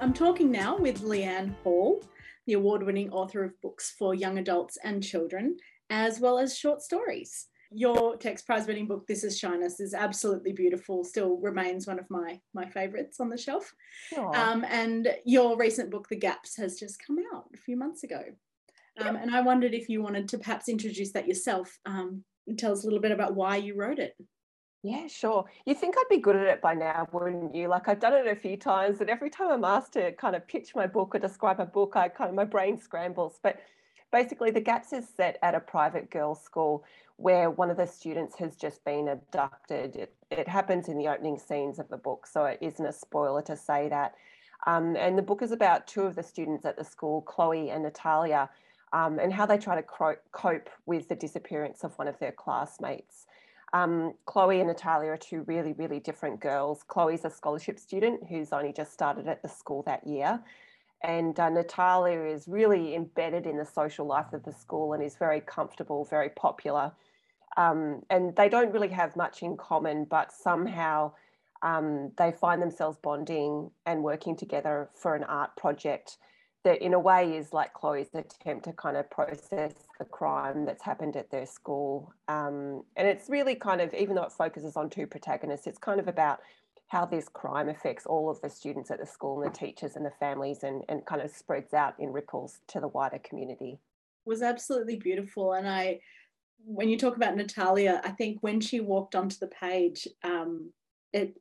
I'm talking now with Leanne Hall, the award winning author of books for young adults and children, as well as short stories. Your text prize winning book, This is Shyness, is absolutely beautiful, still remains one of my, my favourites on the shelf. Um, and your recent book, The Gaps, has just come out a few months ago. Um, and I wondered if you wanted to perhaps introduce that yourself um, and tell us a little bit about why you wrote it. Yeah, sure. You think I'd be good at it by now, wouldn't you? Like I've done it a few times, and every time I'm asked to kind of pitch my book or describe a book, I kind of my brain scrambles. But basically, the gaps is set at a private girls' school where one of the students has just been abducted. It, it happens in the opening scenes of the book, so it isn't a spoiler to say that. Um, and the book is about two of the students at the school, Chloe and Natalia, um, and how they try to cope with the disappearance of one of their classmates. Um, Chloe and Natalia are two really, really different girls. Chloe's a scholarship student who's only just started at the school that year. And uh, Natalia is really embedded in the social life of the school and is very comfortable, very popular. Um, and they don't really have much in common, but somehow um, they find themselves bonding and working together for an art project that in a way is like Chloe's attempt to kind of process the crime that's happened at their school. Um, and it's really kind of, even though it focuses on two protagonists, it's kind of about how this crime affects all of the students at the school and the teachers and the families and, and kind of spreads out in ripples to the wider community. It was absolutely beautiful. And I, when you talk about Natalia, I think when she walked onto the page, um, it,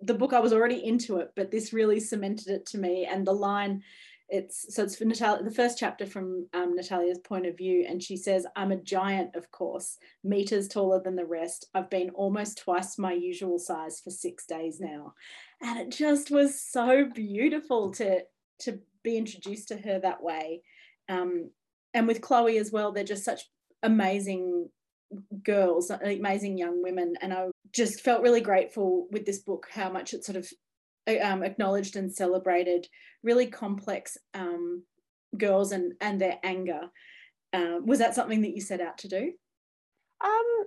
the book I was already into it, but this really cemented it to me. And the line, it's so it's for Natalia, the first chapter from um, Natalia's point of view, and she says, "I'm a giant, of course, meters taller than the rest. I've been almost twice my usual size for six days now," and it just was so beautiful to to be introduced to her that way, um, and with Chloe as well. They're just such amazing girls, amazing young women, and I just felt really grateful with this book how much it sort of um, acknowledged and celebrated really complex um, girls and and their anger. Uh, was that something that you set out to do? Um,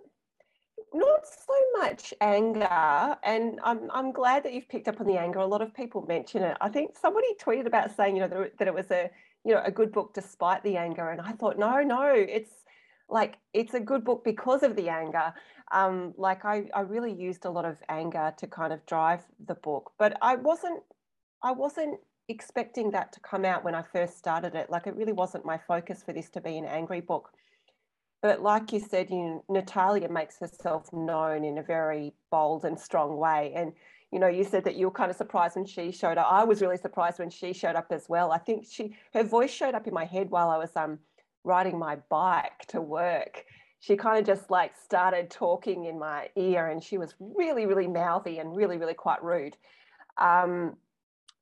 not so much anger, and I'm I'm glad that you've picked up on the anger. A lot of people mention it. I think somebody tweeted about saying you know that, that it was a you know a good book despite the anger, and I thought no no it's like it's a good book because of the anger. Um, like I, I really used a lot of anger to kind of drive the book but i wasn't i wasn't expecting that to come out when i first started it. Like it really wasn't my focus for this to be an angry book. But like you said you natalia makes herself known in a very bold and strong way. And you know you said that you were kind of surprised when she showed up. I was really surprised when she showed up as well. I think she her voice showed up in my head while i was um riding my bike to work. She kind of just like started talking in my ear and she was really really mouthy and really really quite rude. Um,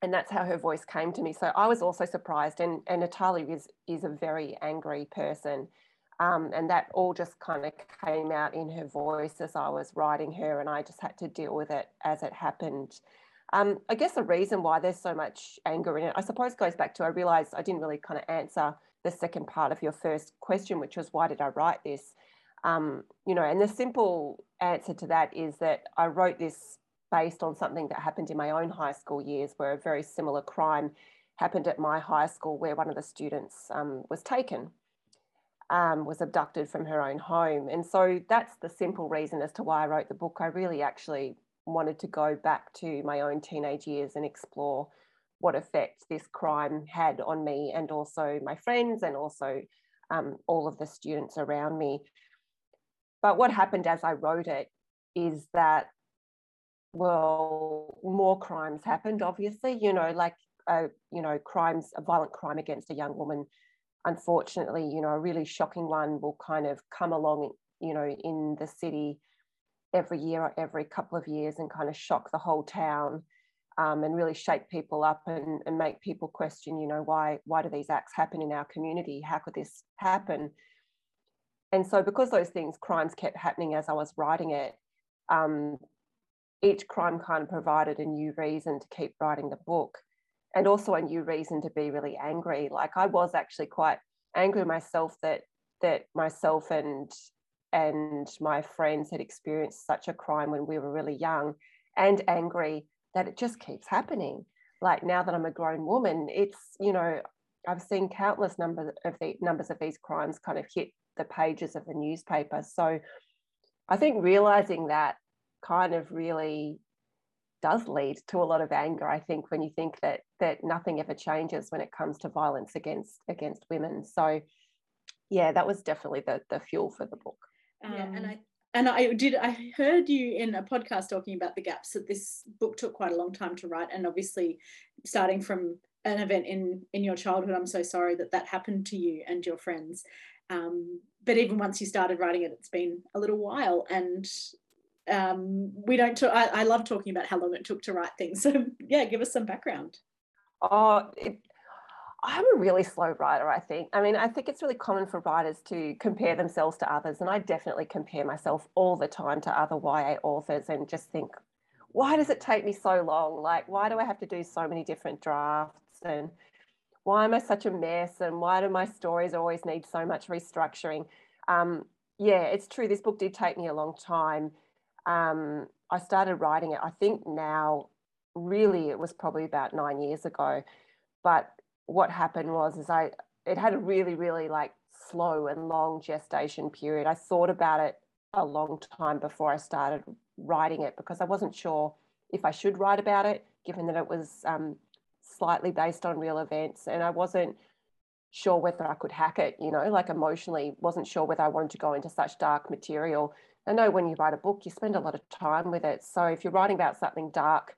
and that's how her voice came to me. So i was also surprised and, and natalia is is a very angry person. Um, and that all just kind of came out in her voice as i was writing her and i just had to deal with it as it happened. Um, i guess the reason why there's so much anger in it i suppose goes back to i realized i didn't really kind of answer the second part of your first question, which was why did I write this? Um, you know, and the simple answer to that is that I wrote this based on something that happened in my own high school years, where a very similar crime happened at my high school, where one of the students um, was taken, um, was abducted from her own home, and so that's the simple reason as to why I wrote the book. I really actually wanted to go back to my own teenage years and explore what effect this crime had on me and also my friends and also um, all of the students around me. But what happened as I wrote it is that, well, more crimes happened, obviously, you know, like, uh, you know, crimes, a violent crime against a young woman. Unfortunately, you know, a really shocking one will kind of come along, you know, in the city every year or every couple of years and kind of shock the whole town um, and really shake people up and, and make people question, you know, why why do these acts happen in our community? How could this happen? And so, because those things, crimes kept happening as I was writing it, um, each crime kind of provided a new reason to keep writing the book, and also a new reason to be really angry. Like I was actually quite angry myself that that myself and and my friends had experienced such a crime when we were really young, and angry that it just keeps happening. like now that I'm a grown woman, it's, you know, I've seen countless numbers of the numbers of these crimes kind of hit the pages of the newspaper. So I think realizing that kind of really does lead to a lot of anger. I think when you think that that nothing ever changes when it comes to violence against against women. So yeah, that was definitely the the fuel for the book. Um, yeah, and I and I did I heard you in a podcast talking about the gaps that this book took quite a long time to write, and obviously starting from an event in in your childhood, I'm so sorry that that happened to you and your friends. Um, but even once you started writing it, it's been a little while, and um, we don't. I love talking about how long it took to write things. So yeah, give us some background. Oh, it, I'm a really slow writer, I think. I mean, I think it's really common for writers to compare themselves to others. And I definitely compare myself all the time to other YA authors and just think, why does it take me so long? Like, why do I have to do so many different drafts? And why am I such a mess? And why do my stories always need so much restructuring? Um, yeah, it's true. This book did take me a long time. Um, I started writing it, I think now, really, it was probably about nine years ago. But what happened was is I it had a really really like slow and long gestation period. I thought about it a long time before I started writing it because I wasn't sure if I should write about it, given that it was um, slightly based on real events, and I wasn't sure whether I could hack it. You know, like emotionally, wasn't sure whether I wanted to go into such dark material. I know when you write a book, you spend a lot of time with it. So if you're writing about something dark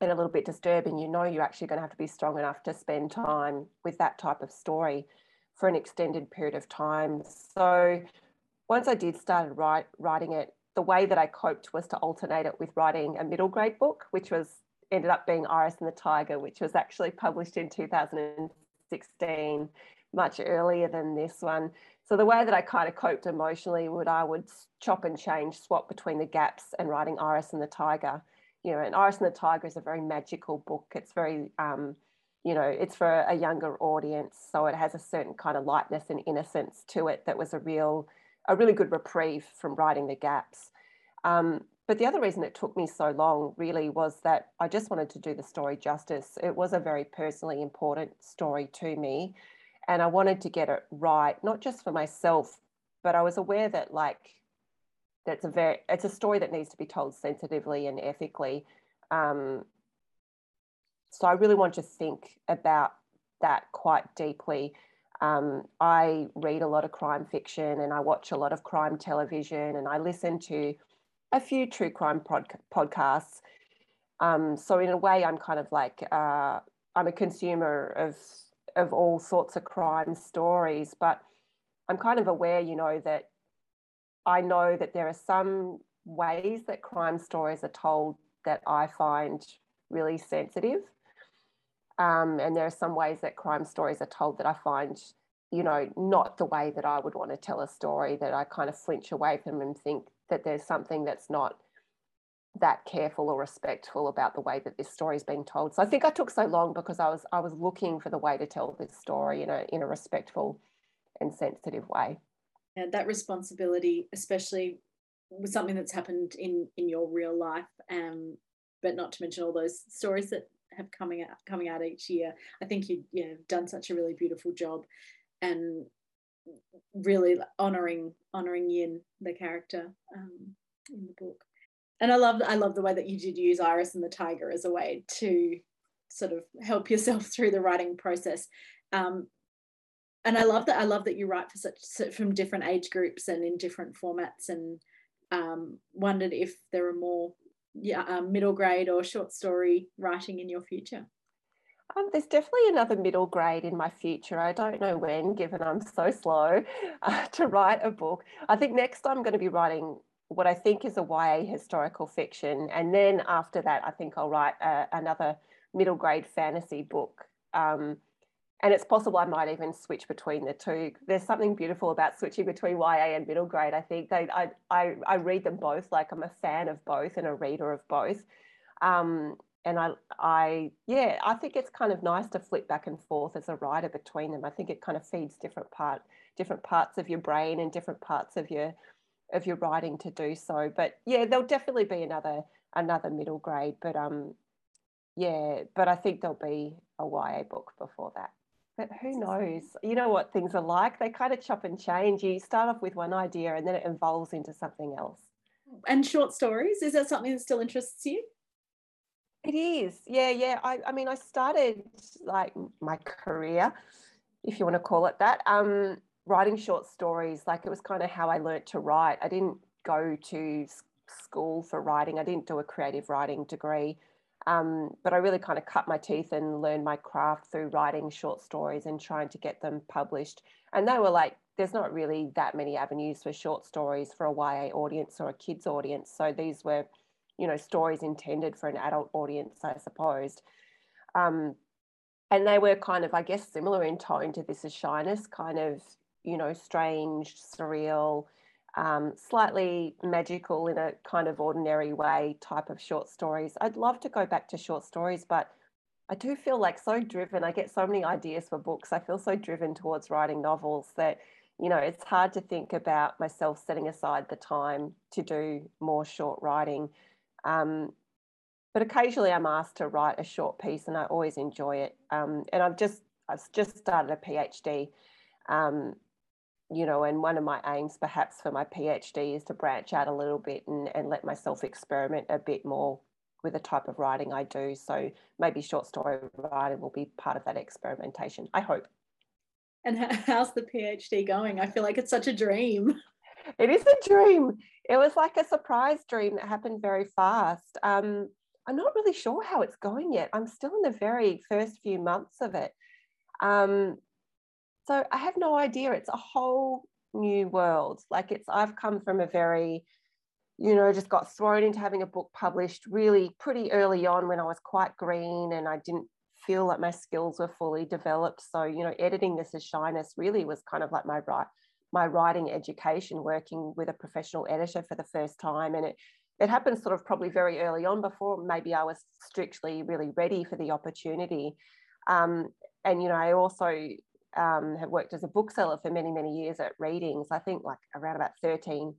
and a little bit disturbing, you know you're actually going to have to be strong enough to spend time with that type of story for an extended period of time. So once I did started write, writing it, the way that I coped was to alternate it with writing a middle grade book, which was ended up being Iris and the Tiger, which was actually published in 2016, much earlier than this one. So the way that I kind of coped emotionally would I would chop and change, swap between the gaps and writing Iris and the Tiger you know, and Iris and the Tiger is a very magical book. It's very, um, you know, it's for a younger audience, so it has a certain kind of lightness and innocence to it that was a real, a really good reprieve from writing the gaps. Um, but the other reason it took me so long really was that I just wanted to do the story justice. It was a very personally important story to me, and I wanted to get it right, not just for myself, but I was aware that like that's a very it's a story that needs to be told sensitively and ethically um, so i really want to think about that quite deeply. Um, i read a lot of crime fiction and i watch a lot of crime television and i listen to a few true crime pod- podcasts. Um, so in a way i'm kind of like uh, i'm a consumer of of all sorts of crime stories but i'm kind of aware you know that I know that there are some ways that crime stories are told that I find really sensitive. Um, and there are some ways that crime stories are told that I find, you know, not the way that I would want to tell a story, that I kind of flinch away from and think that there's something that's not that careful or respectful about the way that this story is being told. So I think I took so long because I was I was looking for the way to tell this story in a in a respectful and sensitive way and that responsibility, especially with something that's happened in in your real life, um, but not to mention all those stories that have coming out coming out each year. I think you you know done such a really beautiful job, and really honoring honoring Yin, the character um, in the book. And I love I love the way that you did use Iris and the Tiger as a way to sort of help yourself through the writing process. Um, and I love that. I love that you write for such from different age groups and in different formats. And um, wondered if there are more yeah, um, middle grade or short story writing in your future. Um, there's definitely another middle grade in my future. I don't know when, given I'm so slow uh, to write a book. I think next I'm going to be writing what I think is a YA historical fiction. And then after that, I think I'll write uh, another middle grade fantasy book. Um, and it's possible I might even switch between the two. There's something beautiful about switching between YA and middle grade. I think they, I, I, I read them both. Like I'm a fan of both and a reader of both. Um, and I, I, yeah, I think it's kind of nice to flip back and forth as a writer between them. I think it kind of feeds different part, different parts of your brain and different parts of your, of your writing to do so. But yeah, there'll definitely be another, another middle grade. But um, yeah, but I think there'll be a YA book before that. But who knows? You know what things are like. They kind of chop and change. You start off with one idea and then it evolves into something else. And short stories, is that something that still interests you? It is. Yeah, yeah. I, I mean, I started like my career, if you want to call it that, um, writing short stories. Like it was kind of how I learnt to write. I didn't go to school for writing, I didn't do a creative writing degree. Um, but I really kind of cut my teeth and learned my craft through writing short stories and trying to get them published. And they were like, there's not really that many avenues for short stories for a YA audience or a kids audience. So these were, you know, stories intended for an adult audience, I suppose. Um, and they were kind of, I guess, similar in tone to This Is Shyness, kind of, you know, strange, surreal, um, slightly magical in a kind of ordinary way type of short stories. I'd love to go back to short stories, but I do feel like so driven. I get so many ideas for books. I feel so driven towards writing novels that, you know, it's hard to think about myself setting aside the time to do more short writing. Um, but occasionally I'm asked to write a short piece and I always enjoy it. Um, and I've just I've just started a PhD um, you know, and one of my aims perhaps for my PhD is to branch out a little bit and, and let myself experiment a bit more with the type of writing I do. So maybe short story writing will be part of that experimentation, I hope. And how's the PhD going? I feel like it's such a dream. It is a dream. It was like a surprise dream that happened very fast. Um, I'm not really sure how it's going yet. I'm still in the very first few months of it. Um, so I have no idea. It's a whole new world. Like it's, I've come from a very, you know, just got thrown into having a book published really pretty early on when I was quite green and I didn't feel like my skills were fully developed. So, you know, editing This Is Shyness really was kind of like my right my writing education working with a professional editor for the first time and it it happened sort of probably very early on before maybe I was strictly really ready for the opportunity um, and you know I also um, have worked as a bookseller for many, many years at readings. I think like around about 13,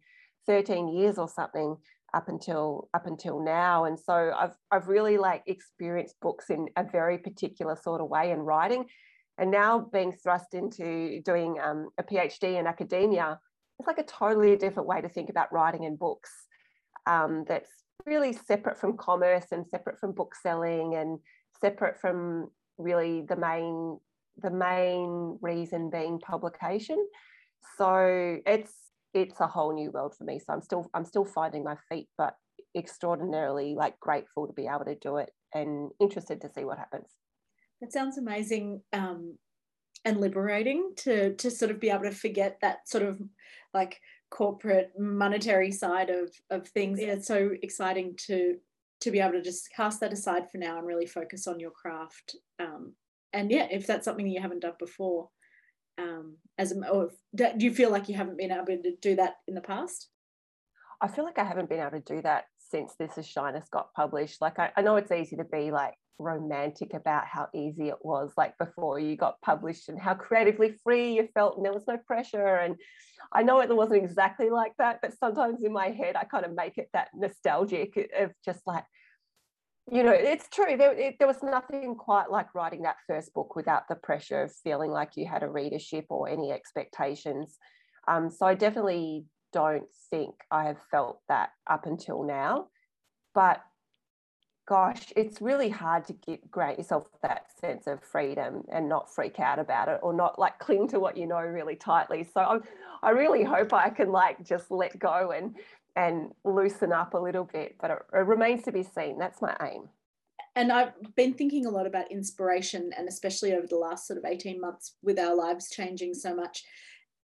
13 years or something up until up until now. And so I've I've really like experienced books in a very particular sort of way in writing. And now being thrust into doing um, a PhD in academia, it's like a totally different way to think about writing and books. Um, that's really separate from commerce and separate from book selling and separate from really the main the main reason being publication. So it's it's a whole new world for me. So I'm still I'm still finding my feet, but extraordinarily like grateful to be able to do it and interested to see what happens. That sounds amazing um, and liberating to to sort of be able to forget that sort of like corporate monetary side of of things. Yeah, it's so exciting to to be able to just cast that aside for now and really focus on your craft um, and yeah, if that's something you haven't done before, um, as a, or do you feel like you haven't been able to do that in the past? I feel like I haven't been able to do that since This Is Shyness got published. Like I, I know it's easy to be like romantic about how easy it was like before you got published and how creatively free you felt and there was no pressure and i know it wasn't exactly like that but sometimes in my head i kind of make it that nostalgic of just like you know, it's true. There, it, there was nothing quite like writing that first book without the pressure of feeling like you had a readership or any expectations. Um, so I definitely don't think I have felt that up until now. But gosh, it's really hard to get grant yourself that sense of freedom and not freak out about it or not like cling to what you know really tightly. So I'm, I really hope I can like just let go and and loosen up a little bit, but it, it remains to be seen. That's my aim. And I've been thinking a lot about inspiration, and especially over the last sort of 18 months with our lives changing so much.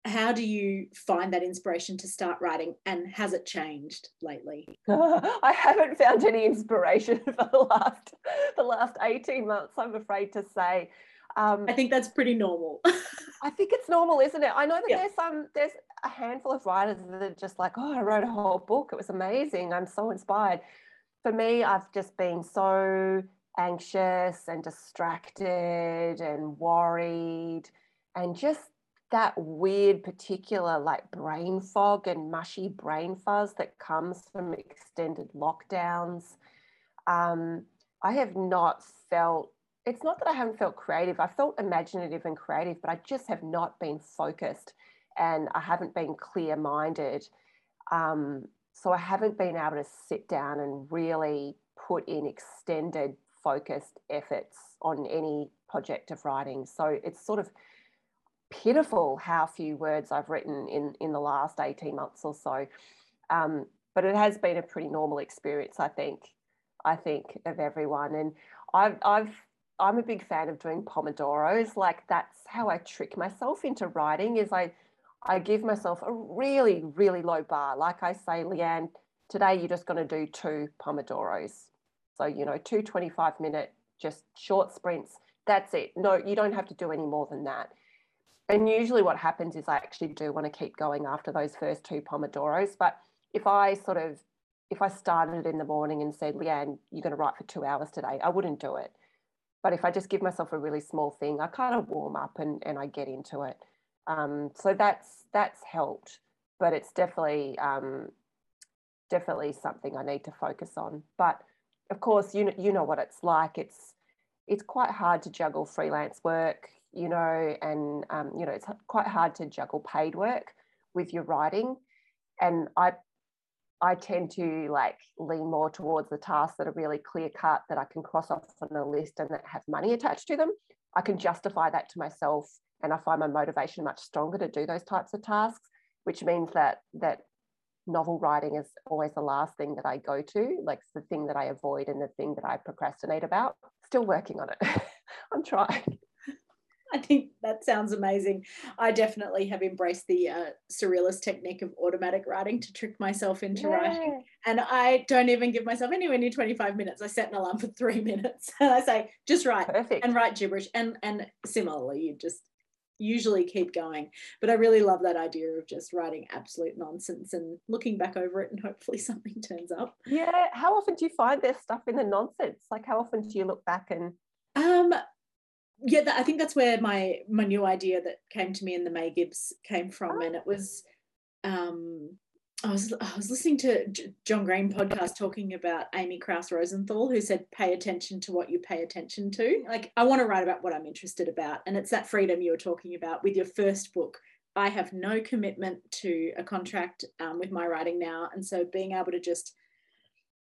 How do you find that inspiration to start writing, and has it changed lately? I haven't found any inspiration for the last the last 18 months. I'm afraid to say. Um, I think that's pretty normal. I think it's normal, isn't it? I know that yeah. there's some there's a handful of writers that are just like, oh, I wrote a whole book. It was amazing. I'm so inspired. For me, I've just been so anxious and distracted and worried and just that weird particular like brain fog and mushy brain fuzz that comes from extended lockdowns um, I have not felt, it's not that I haven't felt creative. I felt imaginative and creative, but I just have not been focused and I haven't been clear minded. Um, so I haven't been able to sit down and really put in extended, focused efforts on any project of writing. So it's sort of pitiful how few words I've written in, in the last 18 months or so. Um, but it has been a pretty normal experience, I think. I think of everyone, and I've I've I'm a big fan of doing pomodoros. Like that's how I trick myself into writing. Is I I give myself a really really low bar. Like I say, Leanne, today you're just going to do two pomodoros. So you know, two 25 minute just short sprints. That's it. No, you don't have to do any more than that. And usually, what happens is I actually do want to keep going after those first two pomodoros, but if I sort of if I started in the morning and said, Leanne, you're going to write for two hours today, I wouldn't do it. But if I just give myself a really small thing, I kind of warm up and, and I get into it. Um, so that's that's helped, but it's definitely um, definitely something I need to focus on. But of course, you you know what it's like. It's it's quite hard to juggle freelance work, you know, and um, you know it's quite hard to juggle paid work with your writing. And I I tend to like lean more towards the tasks that are really clear cut that I can cross off on a list and that have money attached to them. I can justify that to myself and I find my motivation much stronger to do those types of tasks, which means that that novel writing is always the last thing that I go to, like the thing that I avoid and the thing that I procrastinate about. Still working on it. I'm trying. I think that sounds amazing. I definitely have embraced the uh, surrealist technique of automatic writing to trick myself into yeah. writing. And I don't even give myself anywhere near 25 minutes. I set an alarm for three minutes and I say, just write Perfect. and write gibberish. And, and similarly, you just usually keep going. But I really love that idea of just writing absolute nonsense and looking back over it and hopefully something turns up. Yeah. How often do you find there's stuff in the nonsense? Like, how often do you look back and um, yeah, that, I think that's where my my new idea that came to me in the May Gibbs came from, and it was um, I was I was listening to John Green podcast talking about Amy Krouse Rosenthal, who said, "Pay attention to what you pay attention to." Like, I want to write about what I'm interested about, and it's that freedom you were talking about with your first book. I have no commitment to a contract um, with my writing now, and so being able to just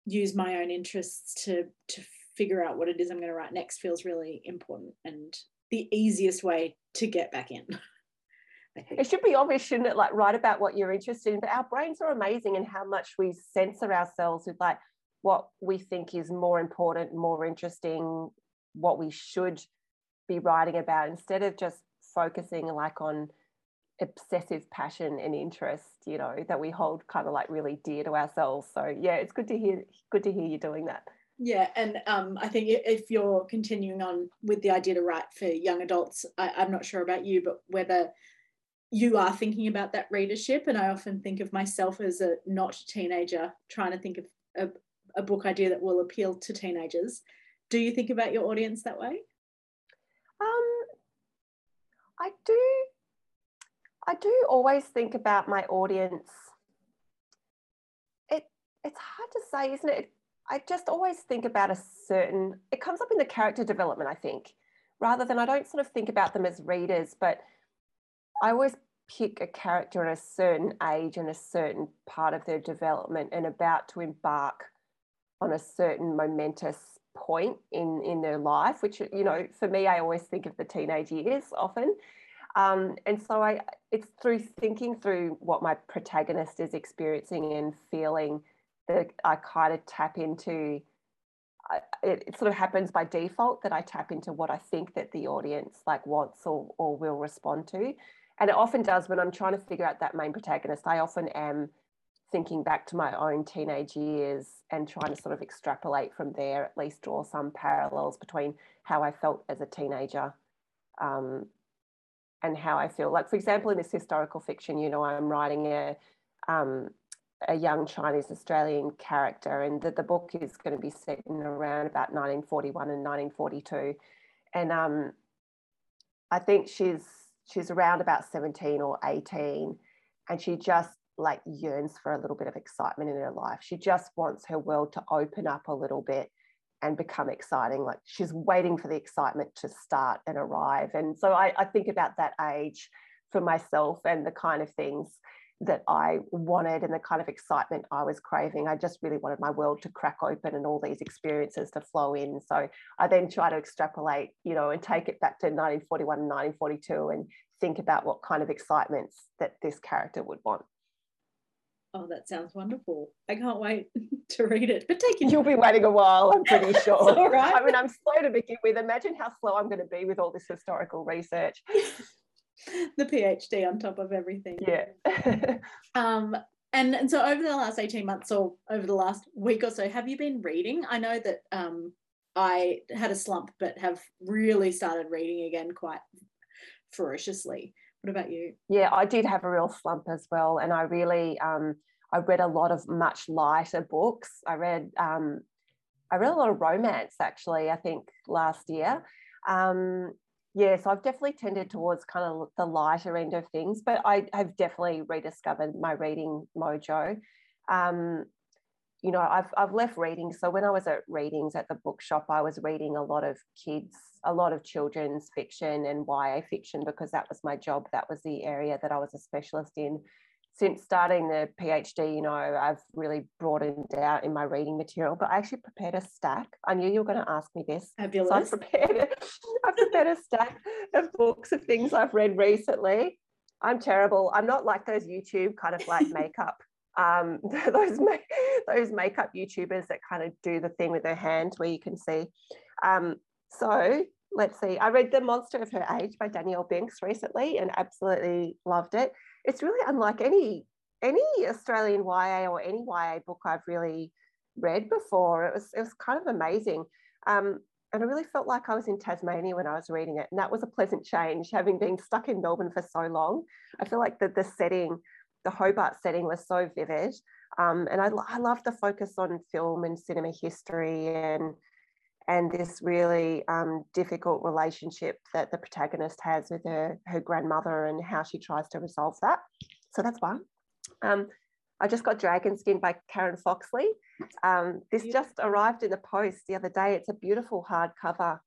use my own interests to to figure out what it is I'm going to write next feels really important and the easiest way to get back in. It should be obvious, shouldn't it? Like write about what you're interested in. But our brains are amazing and how much we censor ourselves with like what we think is more important, more interesting, what we should be writing about instead of just focusing like on obsessive passion and interest, you know, that we hold kind of like really dear to ourselves. So yeah, it's good to hear good to hear you doing that. Yeah, and um, I think if you're continuing on with the idea to write for young adults, I, I'm not sure about you, but whether you are thinking about that readership, and I often think of myself as a not teenager trying to think of a, a book idea that will appeal to teenagers. Do you think about your audience that way? Um, I do. I do always think about my audience. It it's hard to say, isn't it? I just always think about a certain, it comes up in the character development, I think, rather than I don't sort of think about them as readers, but I always pick a character at a certain age and a certain part of their development and about to embark on a certain momentous point in in their life which you know for me i always think of the teenage years often um, and so i it's through thinking through what my protagonist is experiencing and feeling that I kind of tap into. It, it, sort of happens by default that I tap into what I think that the audience like wants or, or will respond to. And it often does when I'm trying to figure out that main protagonist. I often am thinking back to my own teenage years and trying to sort of extrapolate from there, at least draw some parallels between how I felt as a teenager um, and how I feel. Like, for example, in this historical fiction, you know, I'm writing a um, a young Chinese Australian character, and the, the book is going to be set in around about 1941 and 1942. And um, I think she's she's around about 17 or 18, and she just like yearns for a little bit of excitement in her life. She just wants her world to open up a little bit and become exciting. Like she's waiting for the excitement to start and arrive. And so I, I think about that age for myself and the kind of things that I wanted and the kind of excitement I was craving. I just really wanted my world to crack open and all these experiences to flow in. So I then try to extrapolate, you know, and take it back to 1941 and 1942 and think about what kind of excitements that this character would want. Oh, that sounds wonderful. I can't wait to read it. But take You'll be waiting a while, I'm pretty sure. all right. I mean, I'm slow to begin with. Imagine how slow I'm going to be with all this historical research. the PhD on top of everything. Yeah. um, and, and so over the last 18 months or over the last week or so, have you been reading? I know that um, I had a slump, but have really started reading again quite ferociously. What about you? Yeah, I did have a real slump as well. And I really, um, I read a lot of much lighter books. I read, um, I read a lot of romance actually, I think last year. Um, yeah, so I've definitely tended towards kind of the lighter end of things, but I have definitely rediscovered my reading mojo. Um, you know, I've, I've left reading. So when I was at readings at the bookshop, I was reading a lot of kids, a lot of children's fiction and YA fiction because that was my job. That was the area that I was a specialist in since starting the PhD, you know, I've really broadened out in my reading material, but I actually prepared a stack. I knew you were going to ask me this. Fabulous. So I prepared, I prepared a stack of books of things I've read recently. I'm terrible. I'm not like those YouTube kind of like makeup, um, those, those makeup YouTubers that kind of do the thing with their hand where you can see. Um, so let's see. I read The Monster of Her Age by Danielle Binks recently and absolutely loved it it's really unlike any any Australian YA or any YA book I've really read before. It was it was kind of amazing. Um, and I really felt like I was in Tasmania when I was reading it. And that was a pleasant change, having been stuck in Melbourne for so long. I feel like the, the setting, the Hobart setting was so vivid. Um, and I, I love the focus on film and cinema history and and this really um, difficult relationship that the protagonist has with her, her grandmother and how she tries to resolve that. So that's one. Um, I just got Dragon Skin by Karen Foxlee. Um, this just arrived in the post the other day. It's a beautiful hardcover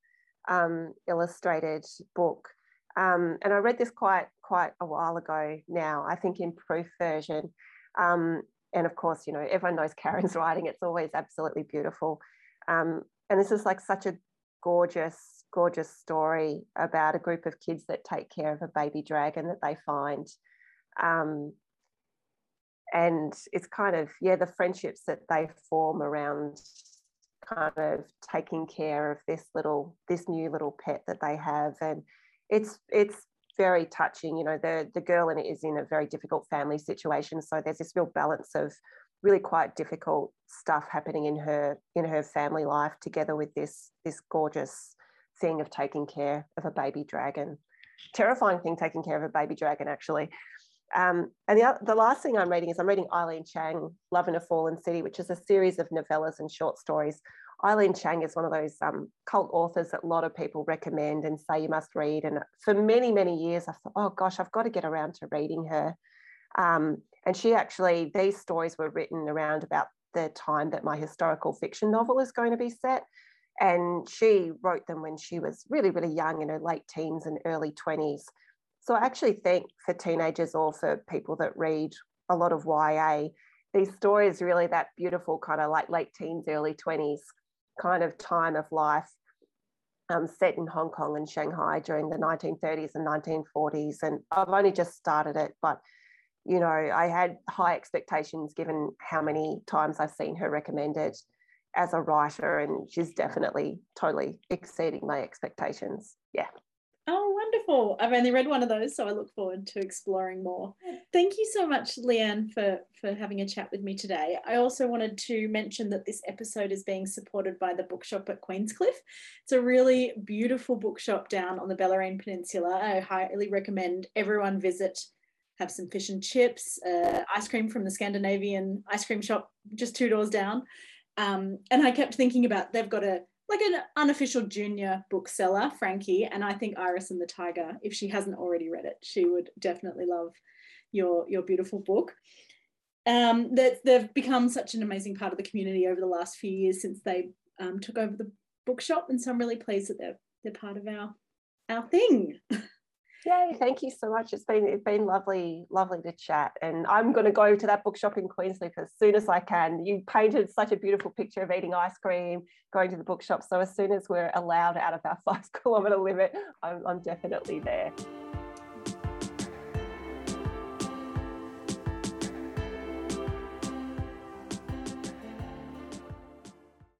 um, illustrated book. Um, and I read this quite quite a while ago now, I think in proof version. Um, and of course, you know, everyone knows Karen's writing. It's always absolutely beautiful. Um, and this is like such a gorgeous gorgeous story about a group of kids that take care of a baby dragon that they find um, and it's kind of yeah the friendships that they form around kind of taking care of this little this new little pet that they have. And it's it's very touching you know the the girl in it is in a very difficult family situation so there's this real balance of really quite difficult stuff happening in her in her family life together with this this gorgeous thing of taking care of a baby dragon. Terrifying thing taking care of a baby dragon actually. Um, and the, the last thing i'm reading is i'm reading eileen chang love in a fallen city which is a series of novellas and short stories. Eileen chang is one of those um, cult authors that a lot of people recommend and say you must read. And for many many years i thought oh gosh i've got to get around to reading her. Um, and she actually, these stories were written around about the time that my historical fiction novel is going to be set. And she wrote them when she was really, really young in her late teens and early 20s. So I actually think for teenagers or for people that read a lot of YA, these stories really that beautiful kind of like late teens, early 20s kind of time of life um, set in Hong Kong and Shanghai during the 1930s and 1940s. And I've only just started it, but you know, I had high expectations given how many times I've seen her recommended as a writer, and she's definitely totally exceeding my expectations. Yeah. Oh, wonderful. I've only read one of those, so I look forward to exploring more. Thank you so much, Leanne, for, for having a chat with me today. I also wanted to mention that this episode is being supported by the bookshop at Queenscliff. It's a really beautiful bookshop down on the Bellarine Peninsula. I highly recommend everyone visit have some fish and chips, uh, ice cream from the Scandinavian ice cream shop just two doors down. Um, and I kept thinking about they've got a like an unofficial junior bookseller, Frankie, and I think Iris and the Tiger. If she hasn't already read it, she would definitely love your your beautiful book. Um, that they've become such an amazing part of the community over the last few years since they um, took over the bookshop, and so I'm really pleased that they're they're part of our our thing. Yay, thank you so much. It's been it's been lovely, lovely to chat. And I'm gonna go to that bookshop in Queensland as soon as I can. You painted such a beautiful picture of eating ice cream, going to the bookshop. So as soon as we're allowed out of our five kilometre limit, I'm, I'm definitely there.